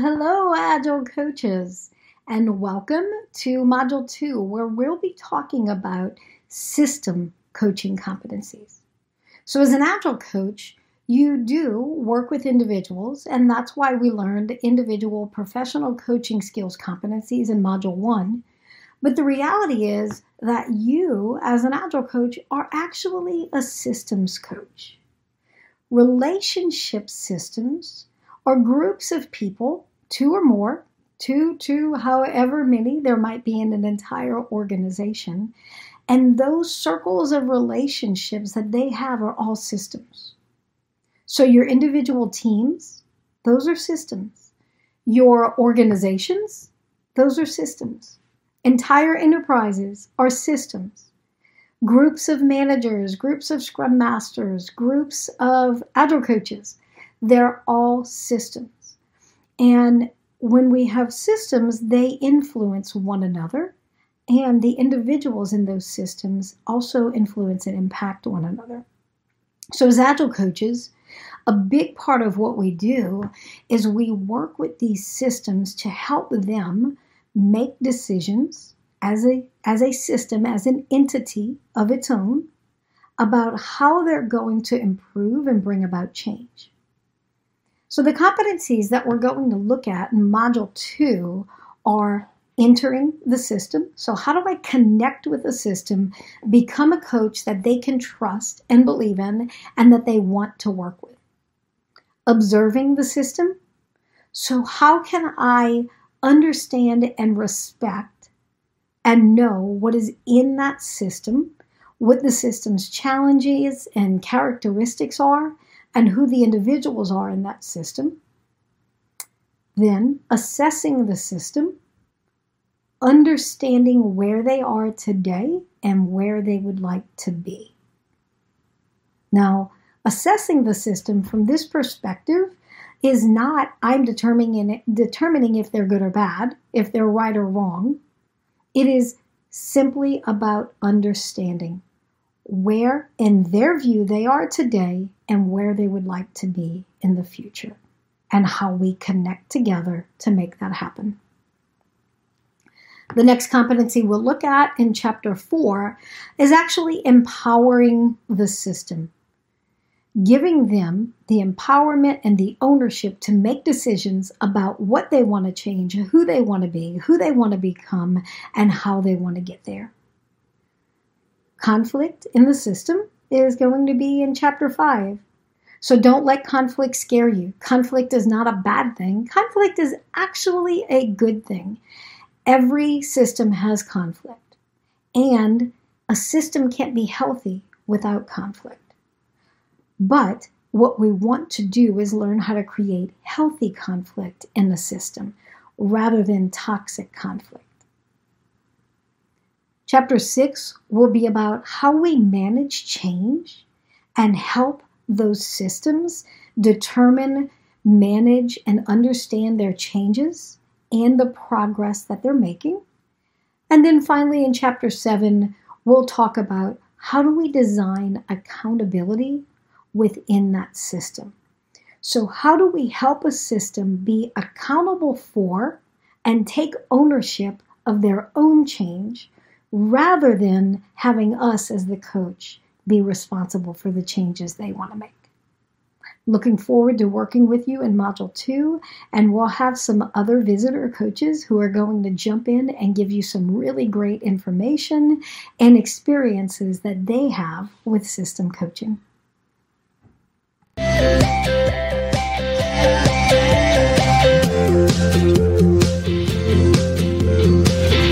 Hello, Agile coaches, and welcome to Module 2, where we'll be talking about system coaching competencies. So, as an Agile coach, you do work with individuals, and that's why we learned individual professional coaching skills competencies in Module 1. But the reality is that you, as an Agile coach, are actually a systems coach. Relationship systems are groups of people, two or more, two to however many there might be in an entire organization. And those circles of relationships that they have are all systems. So your individual teams, those are systems. Your organizations, those are systems. Entire enterprises are systems. Groups of managers, groups of scrum masters, groups of agile coaches, they're all systems. And when we have systems, they influence one another, and the individuals in those systems also influence and impact one another. So, as agile coaches, a big part of what we do is we work with these systems to help them make decisions as a, as a system, as an entity of its own, about how they're going to improve and bring about change. So the competencies that we're going to look at in Module 2 are entering the system. So, how do I connect with the system, become a coach that they can trust and believe in, and that they want to work with? Observing the system. So, how can I understand and respect and know what is in that system, what the system's challenges and characteristics are, and who the individuals are in that system. Then assessing the system, understanding where they are today and where they would like to be. Now, assessing the system from this perspective is not I'm determining determining if they're good or bad, if they're right or wrong. It is simply about understanding where, in their view, they are today and where they would like to be in the future, and how we connect together to make that happen. The next competency we'll look at in chapter four is actually empowering the system, giving them the empowerment and the ownership to make decisions about what they want to change, who they want to be, who they want to become, and how they want to get there. Conflict in the system is going to be in chapter 5. So don't let conflict scare you. Conflict is not a bad thing, conflict is actually a good thing. Every system has conflict, and a system can't be healthy without conflict. But what we want to do is learn how to create healthy conflict in the system rather than toxic conflict. Chapter 6 will be about how we manage change and help those systems determine, manage, and understand their changes and the progress that they're making. And then finally, in chapter 7, we'll talk about how do we design accountability within that system. So, how do we help a system be accountable for and take ownership of their own change rather than having us as the coach be responsible for the changes they want to make. Looking forward to working with you in Module 2, and we'll have some other visitor coaches who are going to jump in and give you some really great information and experiences that they have with system coaching. Thank you.